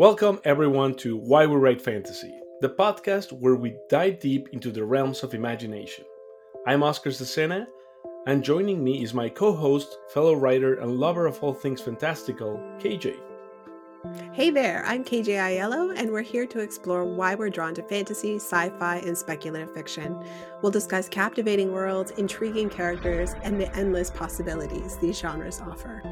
Welcome, everyone, to Why We Write Fantasy, the podcast where we dive deep into the realms of imagination. I'm Oscar Ceceña, and joining me is my co host, fellow writer, and lover of all things fantastical, KJ. Hey there, I'm KJ Aiello, and we're here to explore why we're drawn to fantasy, sci fi, and speculative fiction. We'll discuss captivating worlds, intriguing characters, and the endless possibilities these genres offer.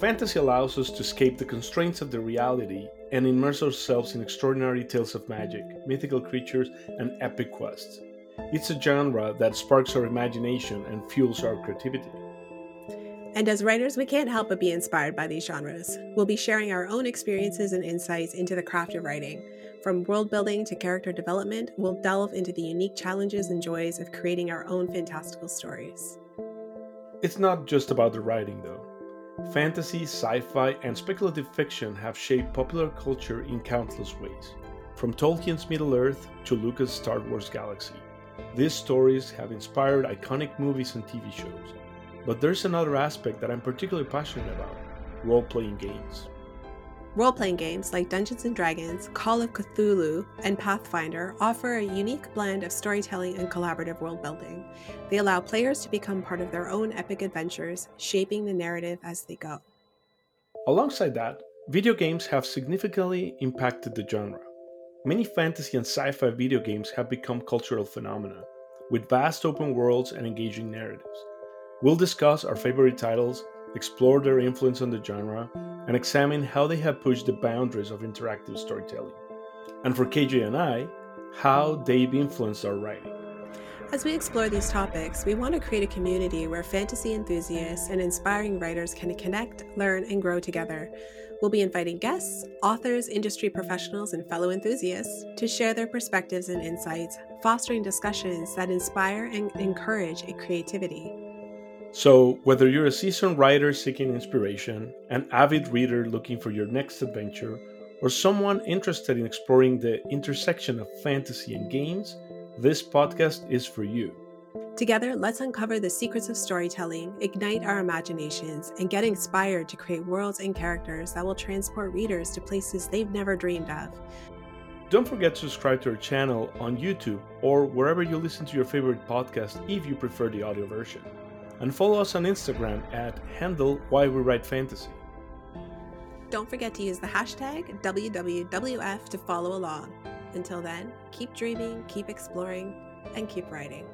Fantasy allows us to escape the constraints of the reality and immerse ourselves in extraordinary tales of magic, mythical creatures, and epic quests. It's a genre that sparks our imagination and fuels our creativity. And as writers, we can't help but be inspired by these genres. We'll be sharing our own experiences and insights into the craft of writing. From world building to character development, we'll delve into the unique challenges and joys of creating our own fantastical stories. It's not just about the writing, though. Fantasy, sci fi, and speculative fiction have shaped popular culture in countless ways. From Tolkien's Middle Earth to Lucas' Star Wars Galaxy, these stories have inspired iconic movies and TV shows. But there's another aspect that I'm particularly passionate about role playing games. Role playing games like Dungeons and Dragons, Call of Cthulhu, and Pathfinder offer a unique blend of storytelling and collaborative world building. They allow players to become part of their own epic adventures, shaping the narrative as they go. Alongside that, video games have significantly impacted the genre. Many fantasy and sci fi video games have become cultural phenomena, with vast open worlds and engaging narratives. We'll discuss our favorite titles, explore their influence on the genre, and examine how they have pushed the boundaries of interactive storytelling. And for KJ and I, how they've influenced our writing. As we explore these topics, we want to create a community where fantasy enthusiasts and inspiring writers can connect, learn, and grow together. We'll be inviting guests, authors, industry professionals, and fellow enthusiasts to share their perspectives and insights, fostering discussions that inspire and encourage creativity. So, whether you're a seasoned writer seeking inspiration, an avid reader looking for your next adventure, or someone interested in exploring the intersection of fantasy and games, this podcast is for you. Together, let's uncover the secrets of storytelling, ignite our imaginations, and get inspired to create worlds and characters that will transport readers to places they've never dreamed of. Don't forget to subscribe to our channel on YouTube or wherever you listen to your favorite podcast if you prefer the audio version and follow us on Instagram at handle why we write fantasy. Don't forget to use the hashtag WWWF to follow along. Until then, keep dreaming, keep exploring, and keep writing.